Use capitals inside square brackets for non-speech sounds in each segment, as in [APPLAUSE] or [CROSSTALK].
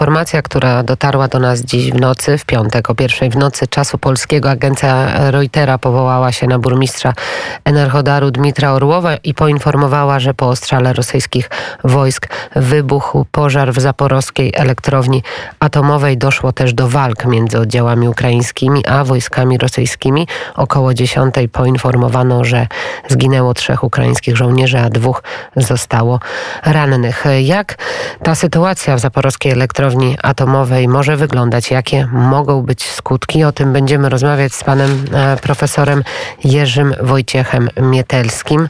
informacja, która dotarła do nas dziś w nocy, w piątek o pierwszej w nocy czasu polskiego. Agencja Reutera powołała się na burmistrza Enerhodaru Dmitra Orłowa i poinformowała, że po ostrzale rosyjskich wojsk wybuchł pożar w zaporowskiej elektrowni atomowej. Doszło też do walk między oddziałami ukraińskimi a wojskami rosyjskimi. Około dziesiątej poinformowano, że zginęło trzech ukraińskich żołnierzy, a dwóch zostało rannych. Jak ta sytuacja w zaporowskiej elektrowni atomowej może wyglądać? Jakie mogą być skutki? O tym będziemy rozmawiać z panem e, profesorem Jerzym Wojciechem Mietelskim.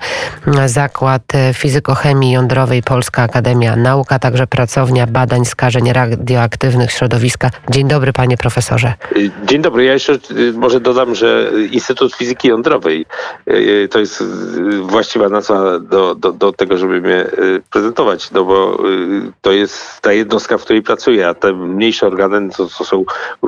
Zakład Fizykochemii Jądrowej Polska Akademia Nauk, a także pracownia badań skażeń radioaktywnych środowiska. Dzień dobry panie profesorze. Dzień dobry. Ja jeszcze y, może dodam, że Instytut Fizyki Jądrowej y, to jest właściwa nazwa do, do, do tego, żeby mnie prezentować, no bo to jest ta jednostka, w której pracuję, a te mniejsze organy to, to są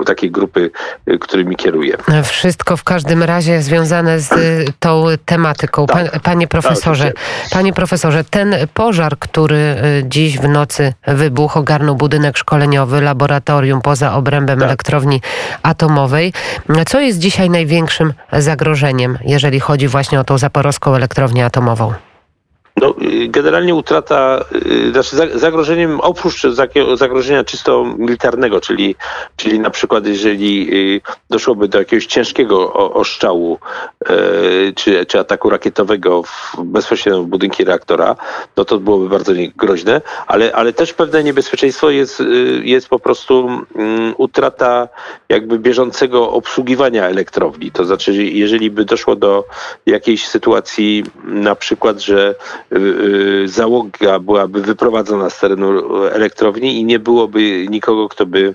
takie grupy, y, którymi kieruję. Wszystko w każdym razie związane z y, tą tematyką. Tak. Panie profesorze, tak, panie profesorze, ten pożar, który y, dziś w nocy wybuchł, ogarnął budynek szkoleniowy, laboratorium poza obrębem tak. elektrowni atomowej. Co jest dzisiaj największym zagrożeniem, jeżeli chodzi właśnie o tą zaporowską elektrownię atomową? No, generalnie utrata, y, znaczy zagrożeniem, oprócz zagrożenia czysto militarnego, czyli, czyli na przykład jeżeli y, doszłoby do jakiegoś ciężkiego oszczału y, czy, czy ataku rakietowego w, bezpośrednio w budynki reaktora, no to byłoby bardzo groźne, ale, ale też pewne niebezpieczeństwo jest, jest po prostu mm, utrata jakby bieżącego obsługiwania elektrowni. To znaczy, jeżeli by doszło do jakiejś sytuacji, na przykład, że Y, y, załoga byłaby wyprowadzona z terenu elektrowni i nie byłoby nikogo, kto by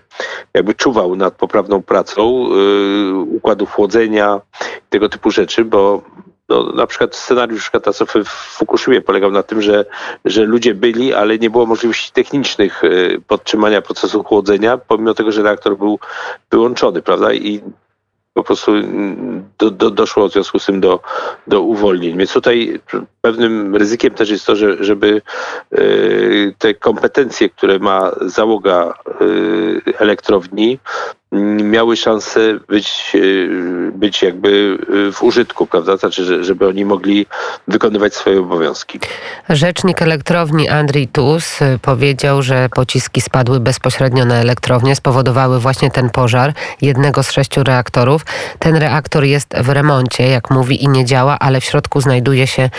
jakby czuwał nad poprawną pracą y, układów chłodzenia, tego typu rzeczy, bo no, na przykład scenariusz katastrofy w Fukushimie polegał na tym, że, że ludzie byli, ale nie było możliwości technicznych podtrzymania procesu chłodzenia, pomimo tego, że reaktor był wyłączony, prawda? I po prostu mm, do, do, doszło w związku z tym do, do uwolnień. Więc tutaj pewnym ryzykiem też jest to, że, żeby e, te kompetencje, które ma załoga e, elektrowni, miały szansę być, e, być jakby w użytku, prawda? Znaczy, żeby oni mogli wykonywać swoje obowiązki. Rzecznik elektrowni Andrzej Tus powiedział, że pociski spadły bezpośrednio na elektrownię, spowodowały właśnie ten pożar jednego z sześciu reaktorów. Ten reaktor jest w remoncie, jak mówi, i nie działa, ale w środku znajduje się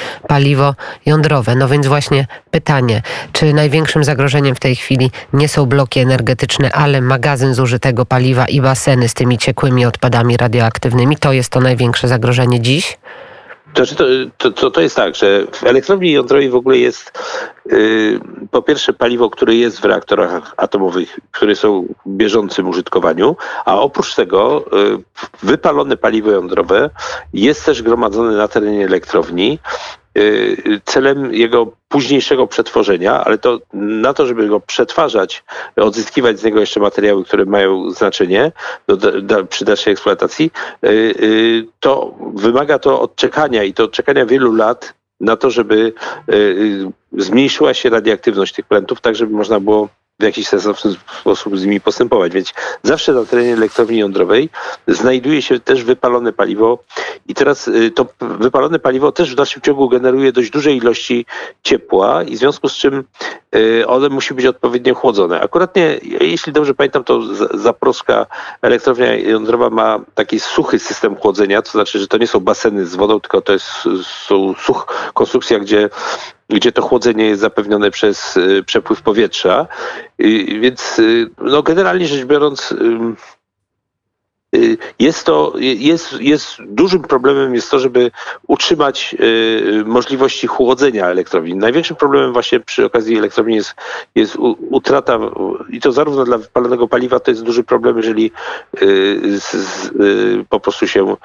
jądrowe. No więc właśnie pytanie, czy największym zagrożeniem w tej chwili nie są bloki energetyczne, ale magazyn zużytego paliwa i baseny z tymi ciekłymi odpadami radioaktywnymi? To jest to największe zagrożenie dziś? Znaczy to, to, to, to jest tak, że w elektrowni jądrowej w ogóle jest po pierwsze paliwo, które jest w reaktorach atomowych, które są w bieżącym użytkowaniu, a oprócz tego yy, wypalone paliwo jądrowe jest też gromadzone na terenie elektrowni. Y, celem jego późniejszego przetworzenia, ale to na to, żeby go przetwarzać, odzyskiwać z niego jeszcze materiały, które mają znaczenie do, do, przy dalszej eksploatacji, y, y, to wymaga to odczekania i to odczekania wielu lat na to, żeby zmniejszyła się radioaktywność tych prętów, tak żeby można było w jakiś sensowny sposób z nimi postępować. Więc zawsze na terenie elektrowni jądrowej znajduje się też wypalone paliwo i teraz y, to wypalone paliwo też w dalszym ciągu generuje dość duże ilości ciepła i w związku z czym y, one musi być odpowiednio chłodzone. Akuratnie, jeśli dobrze pamiętam, to Zaproska elektrownia jądrowa ma taki suchy system chłodzenia, to znaczy, że to nie są baseny z wodą, tylko to jest, są such konstrukcja, gdzie gdzie to chłodzenie jest zapewnione przez y, przepływ powietrza. Więc no generalnie rzecz biorąc, Y, jest to, jest, jest dużym problemem jest to, żeby utrzymać y, możliwości chłodzenia elektrowni. Największym problemem właśnie przy okazji elektrowni jest, jest utrata i to zarówno dla wypalonego paliwa to jest duży problem, jeżeli y, po prostu się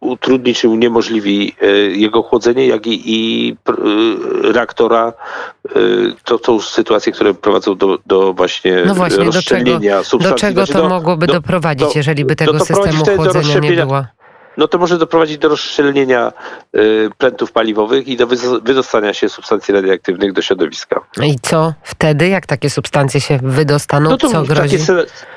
utrudni czy uniemożliwi jego chłodzenie, jak i, i reaktora to są sytuacje, które prowadzą do, do właśnie, no właśnie rozszczelnienia do czego, substancji. Do czego to znaczy do, mogłoby do, doprowadzić, jeżeli by tego systemu chłodzenia nie było? No to może doprowadzić do rozszczelnienia y, prętów paliwowych i do wydostania się substancji radioaktywnych do środowiska. I co wtedy, jak takie substancje się wydostaną, no to, co grozi?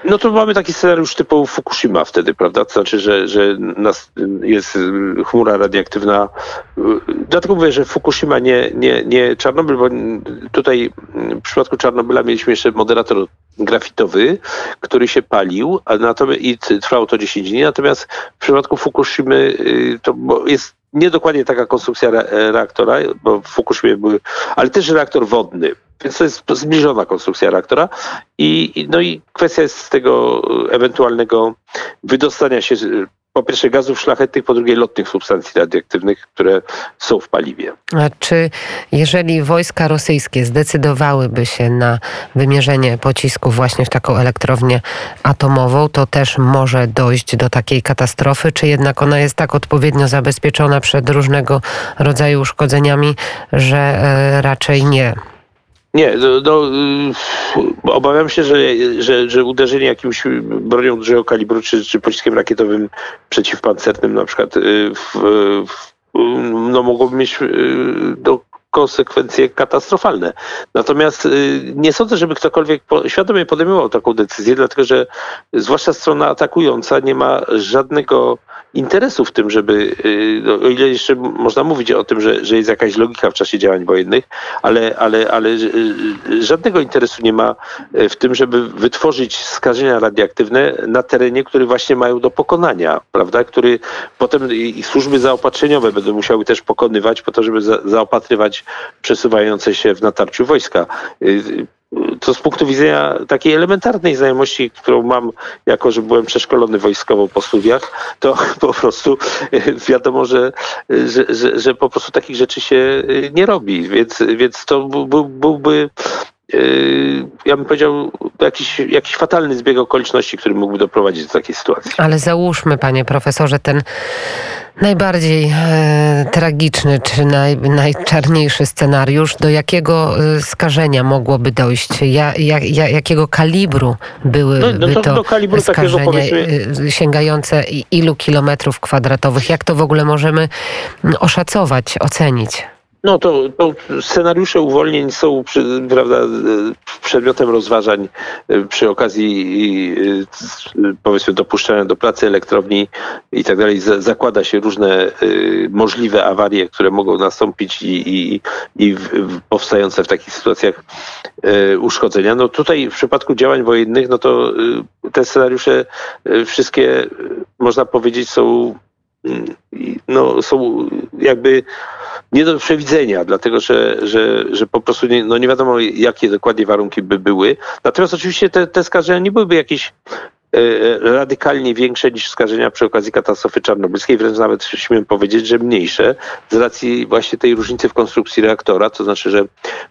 no to mamy taki scenariusz typu Fukushima wtedy, prawda? To znaczy, że, że nas jest chmura radioaktywna. Dlatego mówię, że Fukushima nie, nie, nie Czarnobyl, bo tutaj w przypadku Czarnobyla mieliśmy jeszcze moderator grafitowy, który się palił, a natomiast i trwało to 10 dni, natomiast w przypadku Fukushimy y, to jest niedokładnie taka konstrukcja reaktora, bo w Fukushimie były, ale też reaktor wodny, więc to jest zbliżona konstrukcja reaktora i, no i kwestia jest tego ewentualnego wydostania się po pierwsze gazów szlachetnych, po drugie lotnych substancji radioaktywnych, które są w paliwie. A czy jeżeli wojska rosyjskie zdecydowałyby się na wymierzenie pocisków właśnie w taką elektrownię atomową, to też może dojść do takiej katastrofy, czy jednak ona jest tak odpowiednio zabezpieczona przed różnego rodzaju uszkodzeniami, że e, raczej nie? Nie, no, no, obawiam się, że, że, że uderzenie jakimś bronią dużego kalibru czy, czy pociskiem rakietowym przeciwpancernym na przykład y, w, w, no, mogłoby mieć y, do konsekwencje katastrofalne. Natomiast y, nie sądzę, żeby ktokolwiek świadomie podejmował taką decyzję, dlatego że zwłaszcza strona atakująca nie ma żadnego interesu w tym, żeby, y, no, o ile jeszcze można mówić o tym, że, że jest jakaś logika w czasie działań wojennych, ale, ale, ale y, żadnego interesu nie ma w tym, żeby wytworzyć skażenia radioaktywne na terenie, który właśnie mają do pokonania, prawda, który potem i służby zaopatrzeniowe będą musiały też pokonywać po to, żeby za, zaopatrywać przesuwające się w natarciu wojska. Y, to z punktu widzenia takiej elementarnej znajomości, którą mam, jako że byłem przeszkolony wojskowo po studiach, to [LAUGHS] po prostu y, wiadomo, że, że, że, że po prostu takich rzeczy się y, nie robi. Więc, więc to był, byłby ja bym powiedział, jakiś, jakiś fatalny zbieg okoliczności, który mógłby doprowadzić do takiej sytuacji. Ale załóżmy, panie profesorze, ten najbardziej e, tragiczny czy naj, najczarniejszy scenariusz, do jakiego e, skażenia mogłoby dojść? Ja, ja, ja, jakiego kalibru były no, no to, to do kalibru skażenia takiego, sięgające ilu kilometrów kwadratowych? Jak to w ogóle możemy oszacować, ocenić? No to, to, scenariusze uwolnień są przy, prawda, przedmiotem rozważań e, przy okazji e, powiedzmy dopuszczania do pracy elektrowni i tak dalej. Zakłada się różne e, możliwe awarie, które mogą nastąpić i, i, i powstające w takich sytuacjach uszkodzenia. No tutaj w przypadku działań wojennych, no to te scenariusze wszystkie można powiedzieć są no, są jakby nie do przewidzenia, dlatego że, że, że po prostu nie, no nie wiadomo, jakie dokładnie warunki by były. Natomiast oczywiście te, te skażenia nie byłyby jakieś e, radykalnie większe niż skażenia przy okazji katastrofy czarnobylskiej, wręcz nawet śmiem powiedzieć, że mniejsze z racji właśnie tej różnicy w konstrukcji reaktora, to znaczy, że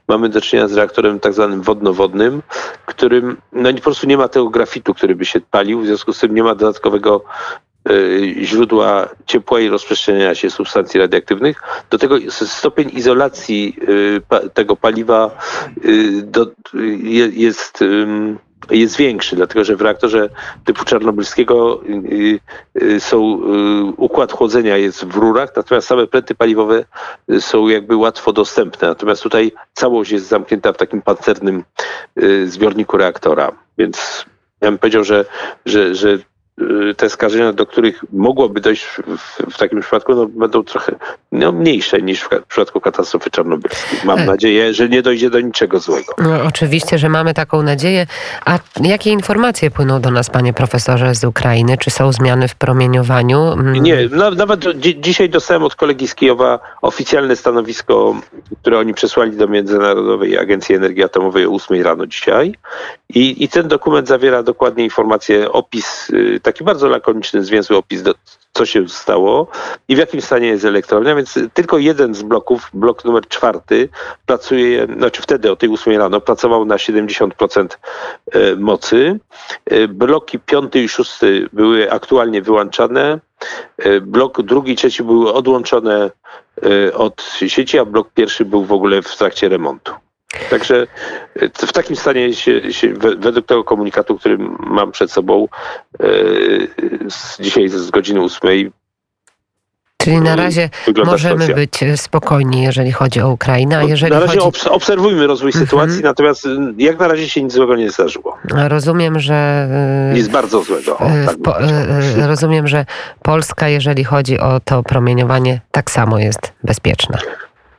mamy do czynienia z reaktorem tak zwanym wodno-wodnym, którym no, po prostu nie ma tego grafitu, który by się palił, w związku z tym nie ma dodatkowego źródła ciepła i rozprzestrzeniania się substancji radioaktywnych. Do tego stopień izolacji y, tego paliwa y, jest jest większy, dlatego że w reaktorze typu czarnobylskiego są układ chłodzenia jest w rurach, natomiast same pręty paliwowe są jakby łatwo dostępne. Natomiast tutaj całość jest zamknięta w takim pancernym zbiorniku reaktora. Więc ja bym powiedział, że, że, że Y, te skażenia, do których mogłoby dojść w, w takim przypadku, no, będą trochę no, mniejsze niż w przypadku katastrofy czarnobylskiej. Mam e. nadzieję, że nie dojdzie do niczego złego. No, oczywiście, że mamy taką nadzieję. A jakie informacje płyną do nas, panie profesorze, z Ukrainy? Czy są zmiany w promieniowaniu? Mm. Nie, nawet dzi dzisiaj dostałem od kolegi z Kijowa oficjalne stanowisko, które oni przesłali do Międzynarodowej Agencji Energii Atomowej o 8 rano dzisiaj. I, I ten dokument zawiera dokładnie informacje, opis y, taki bardzo lakoniczny, zwięzły opis, do, co się stało i w jakim stanie jest elektrownia, więc tylko jeden z bloków, blok numer czwarty, pracuje, znaczy wtedy o tej ósmej rano pracował na 70% e, mocy. E, bloki piąty i szósty były aktualnie wyłączane. E, blok drugi i trzeci były odłączone od sieci, a blok pierwszy był w ogóle w trakcie remontu. Także e, w takim stanie się, się, według tego komunikatu, który mam przed sobą e, z, dzisiaj z godziny ósmej, Czyli na razie wygląda możemy sytuacja. być e, spokojni, jeżeli chodzi o Ukrainę, No, jeżeli na razie chodzi... obs- obserwujmy rozwój Mhm. sytuacji, natomiast jak na razie się nic złego nie zdarzyło. Rozumiem, że... e, Nic bardzo złego. O, e, tak po, e, rozumiem, że Polska, jeżeli chodzi o to promieniowanie, tak samo jest bezpieczna.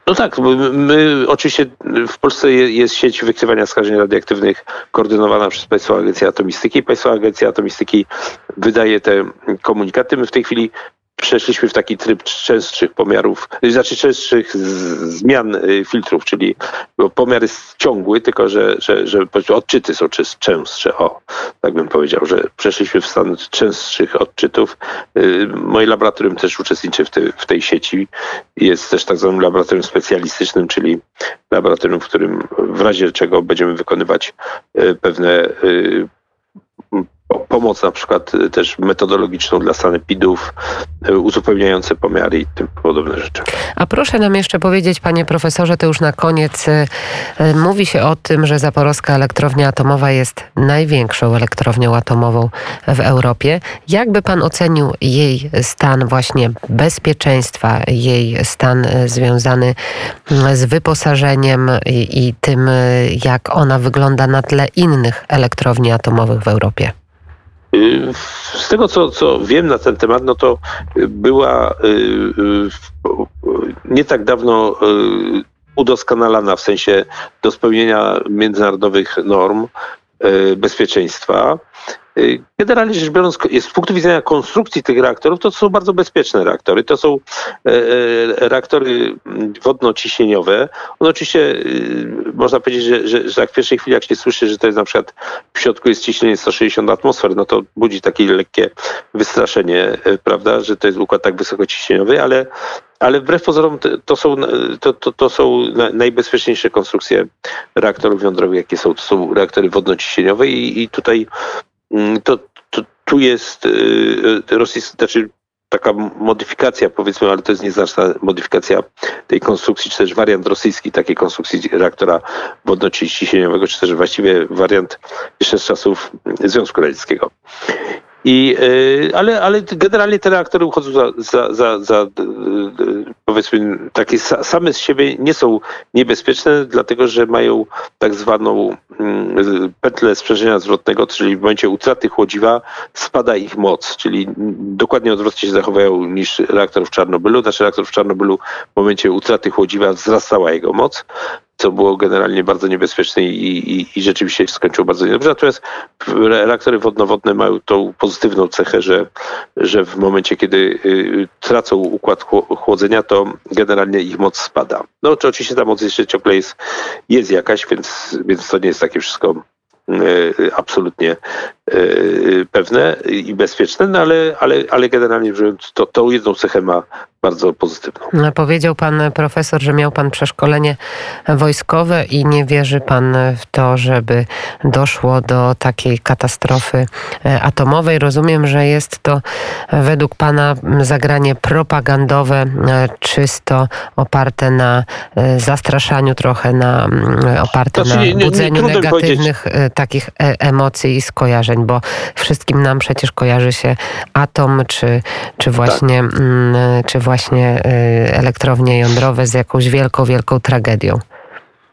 No tak, my, my oczywiście w Polsce je- jest sieć wykrywania skażeń radioaktywnych koordynowana przez Państwową Agencję Atomistyki. Państwowa Agencja Atomistyki wydaje te komunikaty. My w tej chwili przeszliśmy w taki tryb częstszych pomiarów, znaczy częstszych zmian y, filtrów, czyli pomiar jest ciągły, tylko że, że, że odczyty są częstsze. O, tak bym powiedział, że przeszliśmy w stan częstszych odczytów. Y, Moje laboratorium też uczestniczy w, tej w tej sieci. Jest też tak zwanym laboratorium specjalistycznym, czyli laboratorium, w którym w razie czego będziemy wykonywać y, pewne pomoc na przykład y, też metodologiczną dla sanepidów, y, uzupełniające pomiary i tym podobne rzeczy. A proszę nam jeszcze powiedzieć, panie profesorze, to już na koniec. e, Mówi się o tym, że Zaporowska Elektrownia Atomowa jest największą elektrownią atomową w Europie. Jakby pan ocenił jej stan właśnie bezpieczeństwa, jej stan związany z wyposażeniem i, i tym, jak ona wygląda na tle innych elektrowni atomowych w Europie? Y, Z tego, co, co wiem na ten temat, no to była y, y, nie tak dawno udoskonalana w sensie do spełnienia międzynarodowych norm bezpieczeństwa. Y, Generalnie rzecz biorąc, z punktu widzenia konstrukcji tych reaktorów, to są bardzo bezpieczne reaktory. To są e, e, reaktory mm, wodno-ciśnieniowe. One oczywiście, y, można powiedzieć, że, że, że tak w pierwszej chwili, jak się słyszy, że to jest na przykład w środku jest ciśnienie 160 atmosfer, no to budzi takie lekkie wystraszenie, e, prawda, że to jest układ tak wysokociśnieniowy, ale, ale wbrew pozorom to, są, to, to, to są na- najbezpieczniejsze konstrukcje reaktorów jądrowych, jakie są. To są reaktory wodno-ciśnieniowe i, i tutaj to, to, tu jest y, y, rosyjski, znaczy taka modyfikacja powiedzmy, ale to jest nieznaczna modyfikacja tej konstrukcji, czy też wariant rosyjski takiej konstrukcji reaktora wodno-ciśnieniowego, czy też właściwie wariant jeszcze z czasów Związku Radzieckiego. I, y, ale, ale generalnie te reaktory uchodzą za, za, za, za y, y, powiedzmy takie sa, same z siebie nie są niebezpieczne, dlatego że mają tak zwaną mm, pętlę sprzężenia zwrotnego, czyli w momencie utraty chłodziwa spada ich moc, czyli dokładnie odwrotnie się zachowają niż reaktor w Czarnobylu. Nasz reaktor w Czarnobylu w momencie utraty chłodziwa wzrastała jego moc co było generalnie bardzo niebezpieczne i, i, i rzeczywiście się skończyło bardzo niedobrze. Natomiast re- reaktory wodnowodne mają tą pozytywną cechę, że, że w momencie, kiedy y, tracą układ chło- chłodzenia, to generalnie ich moc spada. No czy oczywiście ta moc jeszcze ciągle jest, jest jakaś, więc, więc to nie jest takie wszystko y, absolutnie y, pewne i bezpieczne, no ale, ale, ale generalnie biorąc, to, tą jedną cechę ma bardzo pozytywną. No, Powiedział pan profesor, że miał pan przeszkolenie wojskowe i nie wierzy pan w to, żeby doszło do takiej katastrofy e, atomowej. Rozumiem, że jest to e, według pana zagranie propagandowe, e, czysto oparte na e, zastraszaniu trochę, na oparte Znaczy, na nie- nie- nie budzeniu negatywnych e, takich e, emocji i skojarzeń, bo wszystkim nam przecież kojarzy się atom, czy, czy właśnie, mm, czy właśnie y, elektrownie jądrowe z jakąś wielką, wielką tragedią.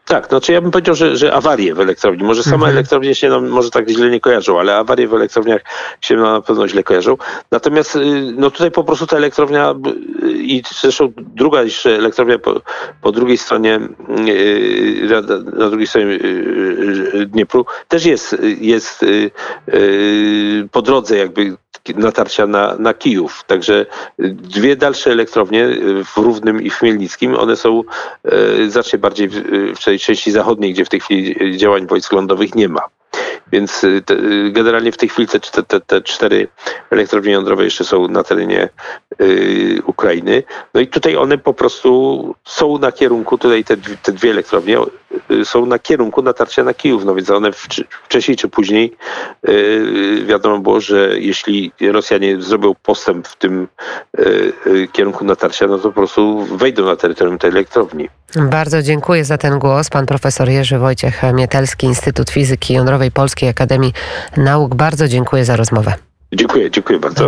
Tak, znaczy ja bym powiedział, że, że awarie w elektrowni, może same Mhm. elektrownie się nam może tak źle nie kojarzą, ale awarie w elektrowniach się nam na pewno źle kojarzą. Natomiast y, no tutaj po prostu ta elektrownia b- i zresztą druga jeszcze elektrownia po, po drugiej stronie y, na, drugiej stronie y, y, Dniepru też jest, jest y, y, po drodze jakby natarcia na, na Kijów. Także dwie dalsze elektrownie w Równym i w Chmielnickim, one są e, znacznie bardziej w, tej części zachodniej, gdzie w tej chwili działań wojsk lądowych nie ma. Więc y, te, y, generalnie w tej chwili te, te, te, te cztery elektrownie jądrowe jeszcze są na terenie y, Ukrainy. No i tutaj one po prostu są na kierunku, tutaj te, te dwie elektrownie y, są na kierunku natarcia na Kijów. No więc one wcześniej czy później y, wiadomo było, że jeśli Rosjanie zrobią postęp w tym y, y, kierunku natarcia, no to po prostu wejdą na terytorium tej elektrowni. Bardzo dziękuję za ten głos. Pan profesor Jerzy Wojciech Mietelski, Instytut Fizyki Jądrowej Polskiej Akademii Nauk. Bardzo dziękuję za rozmowę. Dziękuję, dziękuję bardzo.